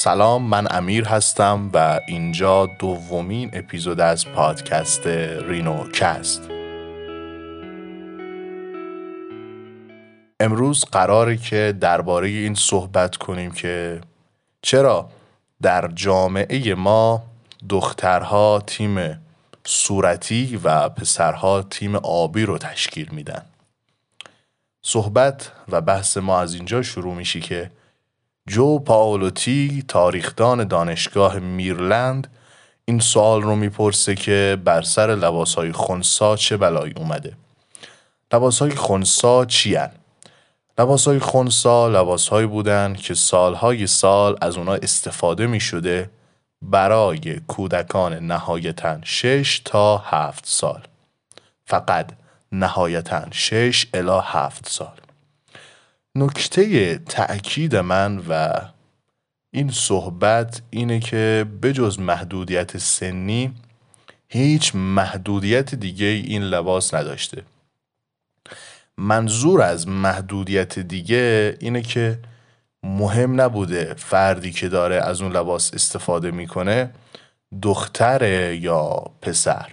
سلام من امیر هستم و اینجا دومین اپیزود از پادکست رینو کست. امروز قراره که درباره این صحبت کنیم که چرا در جامعه ما دخترها تیم صورتی و پسرها تیم آبی رو تشکیل میدن. صحبت و بحث ما از اینجا شروع میشه که جو پاولوتی تاریخدان دانشگاه میرلند. این سوال رو می‌پرسه که بر سر لباس های خونسا چه بلایی اومده؟ لباس های خونسا چی هن؟ لباس های خونسا لباس های بودن که سالهای سال از اونا استفاده می شده برای کودکان نهایتا 6 تا 7 سال. فقط نهایتا 6 الا 7 سال. نکته تأکید من و این صحبت اینه که بجز محدودیت سنی هیچ محدودیت دیگه این لباس نداشته. منظور از محدودیت دیگه اینه که مهم نبوده فردی که داره از اون لباس استفاده می‌کنه دختر یا پسر.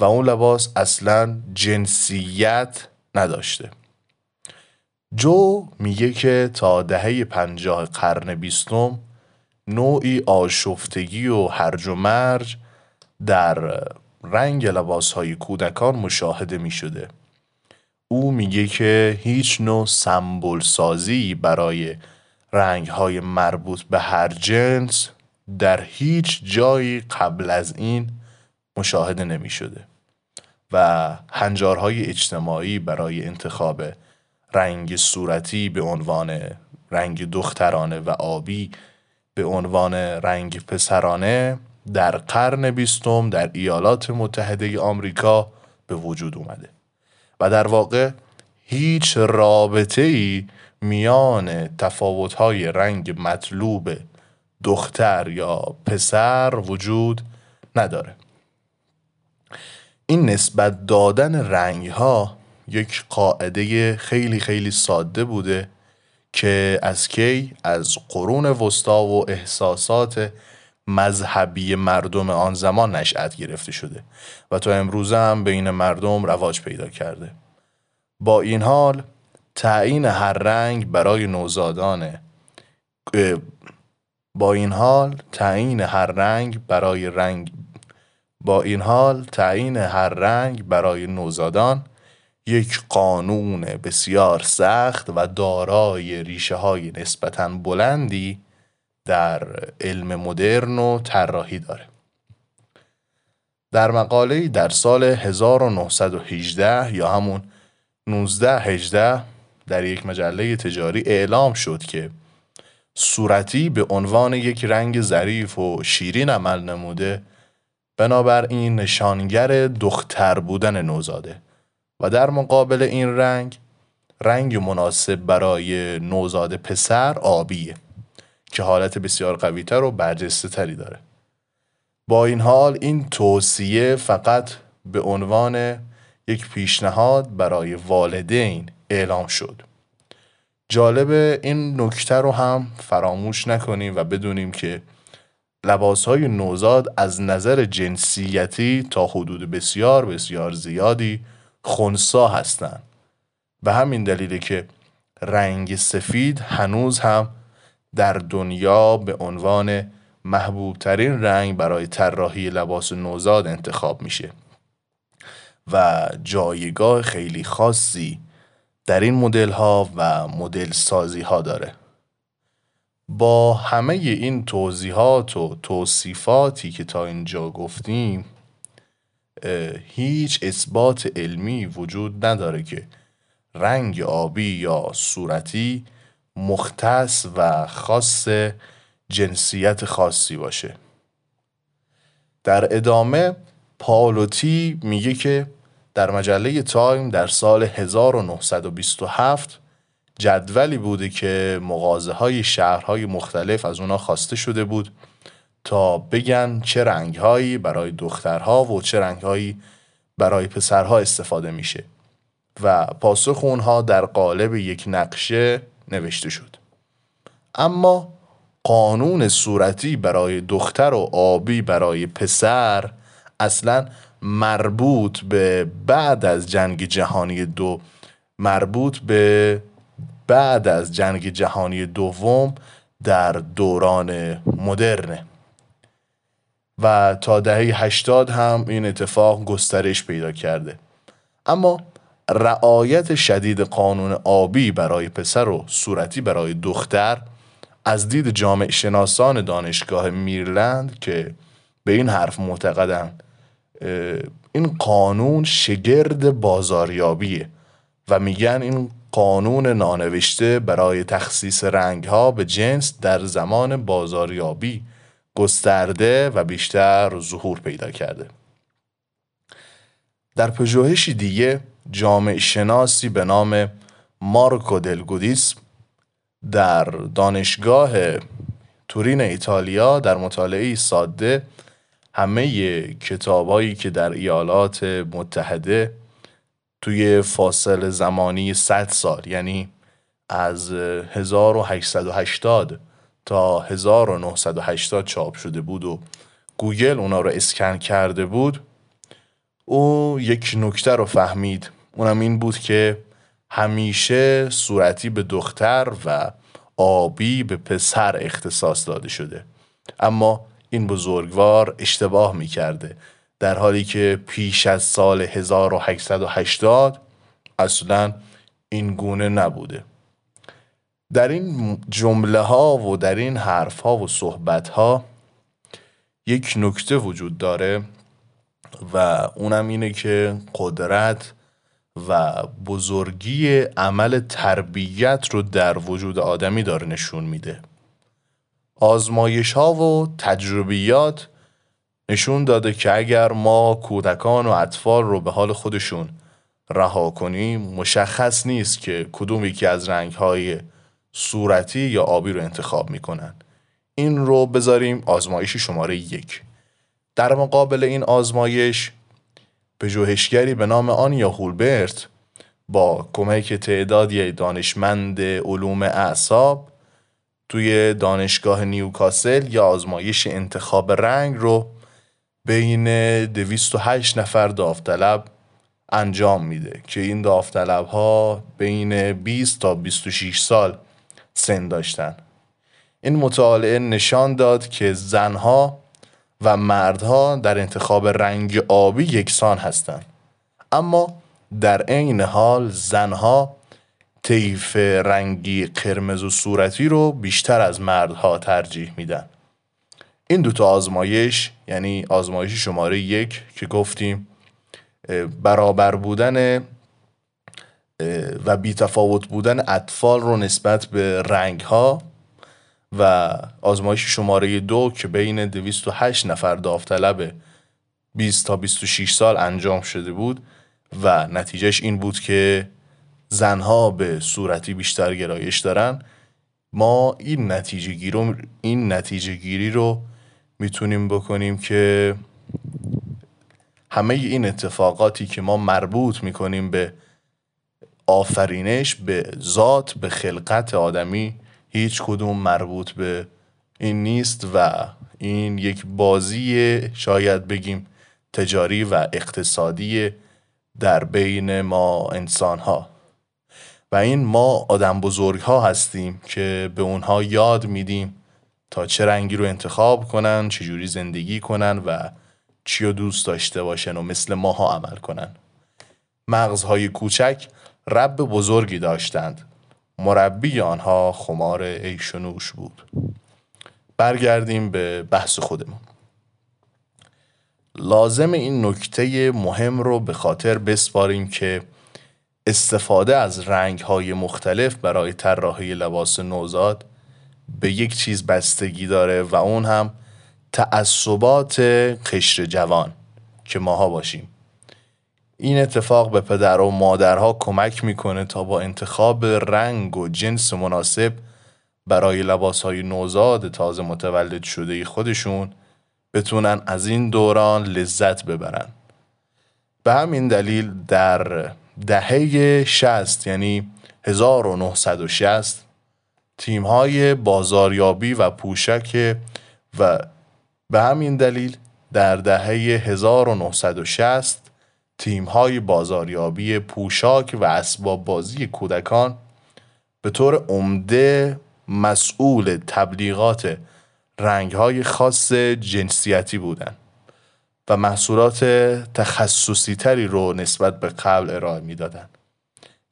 و اون لباس اصلا جنسیت نداشته. جو میگه که تا دهه پنجاه قرن بیستم نوعی آشفتگی و هرج و مرج در رنگ لباس های کودکان مشاهده می شده. او میگه که هیچ نوع سمبل سازی برای رنگ های مربوط به هر جنس در هیچ جایی قبل از این مشاهده نمی شده و هنجارهای اجتماعی برای انتخاب رنگ صورتی به عنوان رنگ دخترانه و آبی به عنوان رنگ پسرانه در قرن بیستم در ایالات متحده آمریکا به وجود اومده و در واقع هیچ رابطه ای میان تفاوت‌های رنگ مطلوب دختر یا پسر وجود نداره. این نسبت دادن رنگ ها یک قاعده خیلی خیلی ساده بوده که از کی؟ از قرون وسطا و احساسات مذهبی مردم آن زمان نشأت گرفته شده و تا امروز هم بین مردم رواج پیدا کرده. با این حال تعیین هر رنگ برای نوزادان با این حال تعیین هر رنگ برای رنگ با این حال تعیین هر رنگ برای نوزادان یک قانون بسیار سخت و دارای ریشه های نسبتا بلندی در علم مدرن و طراحی داره. در مقاله در سال 1918 یا همون 1918 در یک مجله تجاری اعلام شد که صورتی به عنوان یک رنگ ظریف و شیرین عمل نموده بنابراین نشانگر دختر بودن نوزاده. در مقابل این رنگ رنگ مناسب برای نوزاد پسر آبیه که حالت بسیار قویتر و برجسته تری داره. با این حال این توصیه فقط به عنوان یک پیشنهاد برای والدین اعلام شد. جالب این نکته رو هم فراموش نکنیم و بدونیم که لباس های نوزاد از نظر جنسیتی تا حدود بسیار بسیار زیادی خونسا هستند به همین دلیله که رنگ سفید هنوز هم در دنیا به عنوان محبوب ترین رنگ برای طراحی لباس نوزاد انتخاب میشه و جایگاه خیلی خاصی در این مدل ها و مدل سازی ها داره. با همه این توضیحات و توصیفاتی که تا اینجا گفتیم هیچ اثبات علمی وجود نداره که رنگ آبی یا صورتی مختص و خاص جنسیت خاصی باشه. در ادامه پالوتی میگه که در مجله تایم در سال 1927 جدولی بوده که مغازه های شهرهای مختلف از اونا خواسته شده بود تا بگن چه رنگهایی برای دخترها و چه رنگهایی برای پسرها استفاده میشه. و پاسخ اونها در قالب یک نقشه نوشته شد. اما قانون صورتی برای دختر و آبی برای پسر اصلا مربوط به بعد از جنگ جهانی دو مربوط به بعد از جنگ جهانی دوم در دوران مدرنه و تا دهه 80 هم این اتفاق گسترش پیدا کرده. اما رعایت شدید قانون آبی برای پسر و صورتی برای دختر از دید جامع شناسان دانشگاه میرلند که به این حرف معتقدند این قانون شگرد بازاریابیه و میگن این قانون نانوشته برای تخصیص رنگ ها به جنس در زمان بازاریابی گسترده و بیشتر ظهور پیدا کرده. در پژوهشی دیگه جامعه شناسی به نام مارکو دلگودیسم در دانشگاه تورین ایتالیا در مطالعه ساده همه کتابایی که در ایالات متحده توی فاصل زمانی 100 سال یعنی از 1880 تا 1980 چاپ شده بود و گوگل اونا رو اسکن کرده بود او یک نکته رو فهمید. اونم این بود که همیشه صورتی به دختر و آبی به پسر اختصاص داده شده. اما این بزرگوار اشتباه می کرده در حالی که پیش از سال 1880 اصلا این گونه نبوده. در این جمله ها و در این حرف ها و صحبت ها یک نکته وجود داره و اونم اینه که قدرت و بزرگی عمل تربیت رو در وجود آدمی داره نشون میده. آزمایش ها و تجربیات نشون داده که اگر ما کودکان و اطفال رو به حال خودشون رها کنیم مشخص نیست که کدوم یکی از رنگ های صورتی یا آبی رو انتخاب می‌کنن. این رو بذاریم آزمایش شماره یک. در مقابل این آزمایش پژوهشگری به نام آنیا هولبرت با کمک تعدادی دانشمند علوم اعصاب توی دانشگاه نیوکاسل یا آزمایش انتخاب رنگ رو بین 208 نفر داوطلب انجام میده که این داوطلب ها بین 20 تا 26 سال سن داشتن. این مطالعه نشان داد که زنها و مردها در انتخاب رنگ آبی یکسان هستند. اما در عین حال زنها طیف رنگی قرمز و صورتی رو بیشتر از مردها ترجیح میدن. این دوتا آزمایش یعنی آزمایش شماره یک که گفتیم برابر بودن و بیتفاوت بودن اطفال رو نسبت به رنگ ها و آزمایش شماره دو که بین 208 نفر داوطلب 20 تا 26 سال انجام شده بود و نتیجهش این بود که زنها به صورتی بیشتر گرایش دارن ما این نتیجه گیری این نتیجه گیری رو می‌تونیم بکنیم که همه این اتفاقاتی که ما مربوط می‌کنیم به آفرینش به ذات به خلقت آدمی هیچ کدوم مربوط به این نیست و این یک بازی شاید بگیم تجاری و اقتصادی در بین ما انسان ها و این ما آدم بزرگ ها هستیم که به اونها یاد میدیم تا چه رنگی رو انتخاب کنن چجوری زندگی کنن و چی رو دوست داشته باشن و مثل ماها عمل کنن. مغزهای کوچک رب بزرگی داشتند. مربی آنها خمار ایش و نوش بود. برگردیم به بحث خودمون. لازم این نکته مهم رو به خاطر بسپاریم که استفاده از رنگ های مختلف برای طراحی لباس نوزاد به یک چیز بستگی داره و اون هم تعصبات قشر جوان که ماها باشیم. این اتفاق به پدر و مادرها کمک می‌کنه تا با انتخاب رنگ و جنس مناسب برای لباس های نوزاد تازه متولد شده خودشون بتونن از این دوران لذت ببرن. به همین دلیل در دهه 60 یعنی 1960 تیم های بازاریابی و پوشک و به همین دلیل در دهه 1960 تیم های بازاریابی پوشاک و اسباب بازی کودکان به طور عمده مسئول تبلیغات رنگ های خاص جنسیتی بودند و محصولات تخصصی تری رو نسبت به قبل ارائه می‌دادند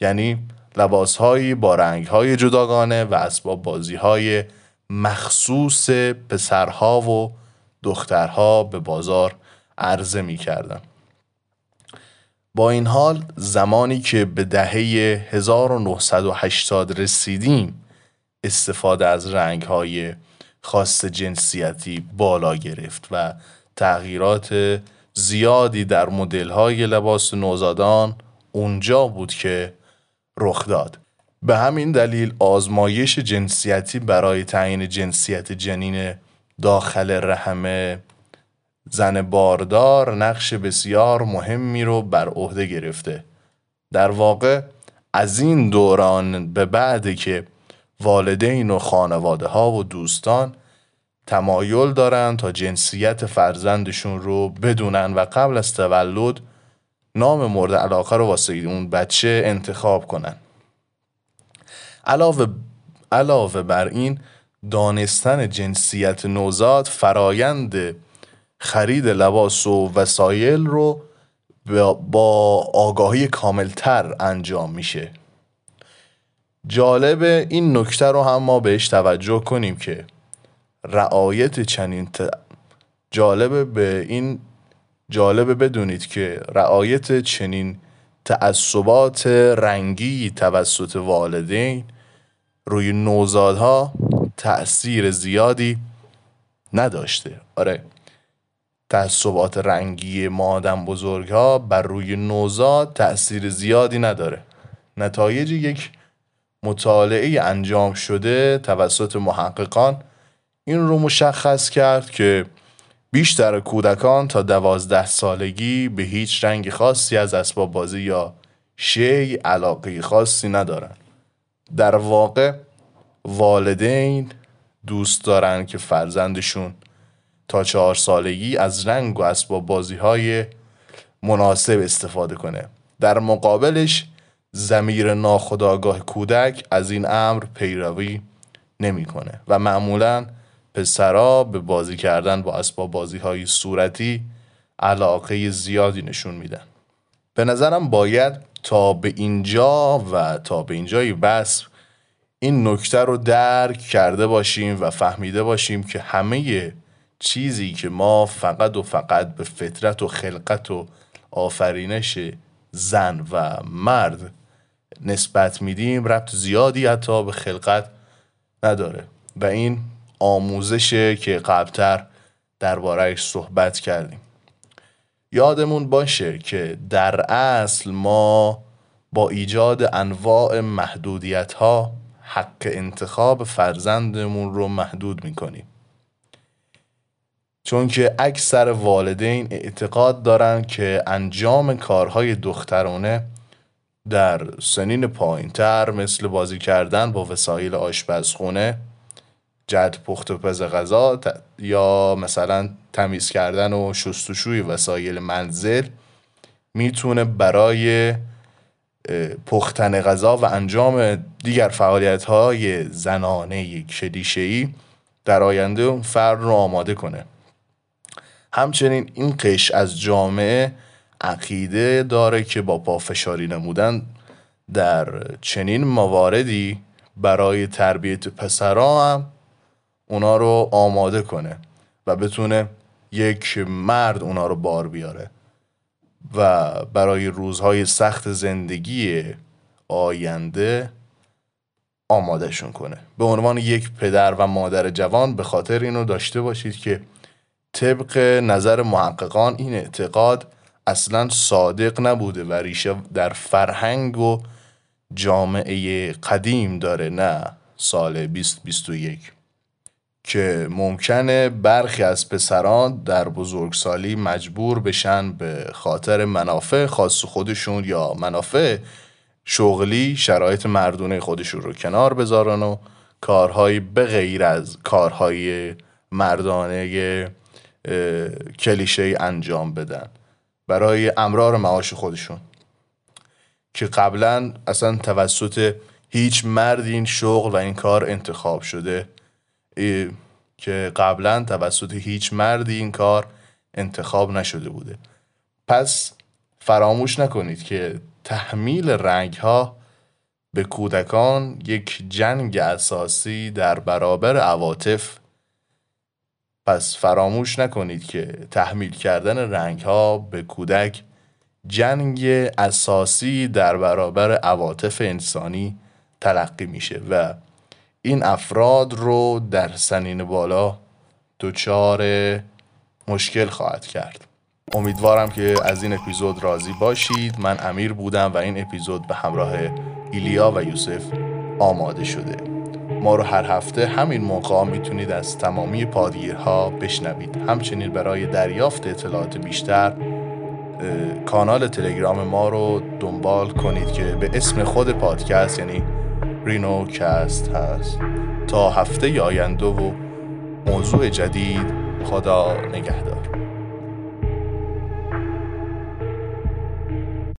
یعنی لباس هایی با رنگ های جداگانه و اسباب بازی های مخصوص پسرها و دخترها به بازار عرضه می کردن. با این حال زمانی که به دهه 1980 رسیدیم استفاده از رنگ های خاص جنسیتی بالا گرفت و تغییرات زیادی در مدل های لباس نوزادان اونجا بود که رخ داد. به همین دلیل آزمایش جنسیتی برای تعیین جنسیت جنین داخل رحم زن باردار نقش بسیار مهمی رو بر عهده گرفته. در واقع از این دوران به بعد که والدین و خانواده ها و دوستان تمایل دارند تا جنسیت فرزندشون رو بدونن و قبل از تولد نام مورد علاقه رو واسه اون بچه انتخاب کنن. علاوه, علاوه بر این دانستن جنسیت نوزاد فرایند خرید لباس و وسایل رو با آگاهی کاملتر انجام میشه. جالب این نکته رو هم ما بهش توجه کنیم که رعایت چنین ت... جالبه به این جالبه بدونید که رعایت چنین تعصبات رنگی توسط والدین روی نوزادها تأثیر زیادی نداشته. آره. تعصبات رنگی مادم بزرگ ها بر روی نوزاد تأثیر زیادی نداره. نتایج یک مطالعه انجام شده توسط محققان این رو مشخص کرد که بیشتر کودکان تا دوازده سالگی به هیچ رنگ خاصی از اسباب بازی یا شی علاقه خاصی ندارن. در واقع والدین دوست دارن که فرزندشون تا چهار سالگی از رنگ و اسباب بازی های مناسب استفاده کنه. در مقابلش زمیر ناخداگاه کودک از این امر پیروی نمی‌کنه و معمولا پسرا به بازی کردن با اسباب بازی های صورتی علاقه زیادی نشون میدن. به نظرم باید تا به اینجا و تا به اینجای بس این نکته رو درک کرده باشیم و فهمیده باشیم که همه چیزی که ما فقط و فقط به فطرت و خلقت و آفرینش زن و مرد نسبت میدیم ربط زیادی حتی به خلقت نداره. و این آموزشه که قبلتر دربارهش صحبت کردیم. یادمون باشه که در اصل ما با ایجاد انواع محدودیت ها حق انتخاب فرزندمون رو محدود می‌کنیم. چون که اکثر والدین اعتقاد دارن که انجام کارهای دخترانه در سنین پایینتر مثل بازی کردن با وسایل آشپزخونه جد پخت و پز غذا یا مثلا تمیز کردن و شستشوی وسایل منزل می‌تونه برای پختن غذا و انجام دیگر فعالیت های زنانه کلیشه در آینده اون فرد رو آماده کنه. همچنین این قش از جامعه عقیده داره که با پافشاری نمودن در چنین مواردی برای تربیت پسرا هم اونا رو آماده کنه و بتونه یک مرد اونا رو بار بیاره و برای روزهای سخت زندگی آینده آمادهشون کنه. به عنوان یک پدر و مادر جوان به خاطر اینو داشته باشید که طبق نظر محققان این اعتقاد اصلا صادق نبوده و ریشه در فرهنگ و جامعه قدیم داره نه سال 2021 که ممکنه برخی از پسران در بزرگسالی مجبور بشن به خاطر منافع خاص خودشون یا منافع شغلی شرایط مردونه خودشون رو کنار بذارن و کارهایی به غیر از کارهای مردانه کلیشه انجام بدن. برای امرار معاش خودشون. که قبلا اصلا توسط هیچ مرد این شغل و این کار انتخاب شده. که قبلا توسط هیچ مردی این کار انتخاب نشده بوده. پس فراموش نکنید که تحمیل رنگ ها به کودکان یک جنگ اساسی در برابر عواطف پس فراموش نکنید که تحمیل کردن رنگ ها به کودک جنگ اساسی در برابر عواطف انسانی تلقی میشه و این افراد رو در سنین بالا دچار مشکل خواهد کرد. امیدوارم که از این اپیزود راضی باشید. من امیر بودم و این اپیزود به همراه ایلیا و یوسف آماده شده. ما رو هر هفته همین موقع می‌تونید از تمامی پادگیرها بشنوید. همچنین برای دریافت اطلاعات بیشتر کانال تلگرام ما رو دنبال کنید که به اسم خود پادکست یعنی رینو کست هست. تا هفته آینده و موضوع جدید خدا نگهدار.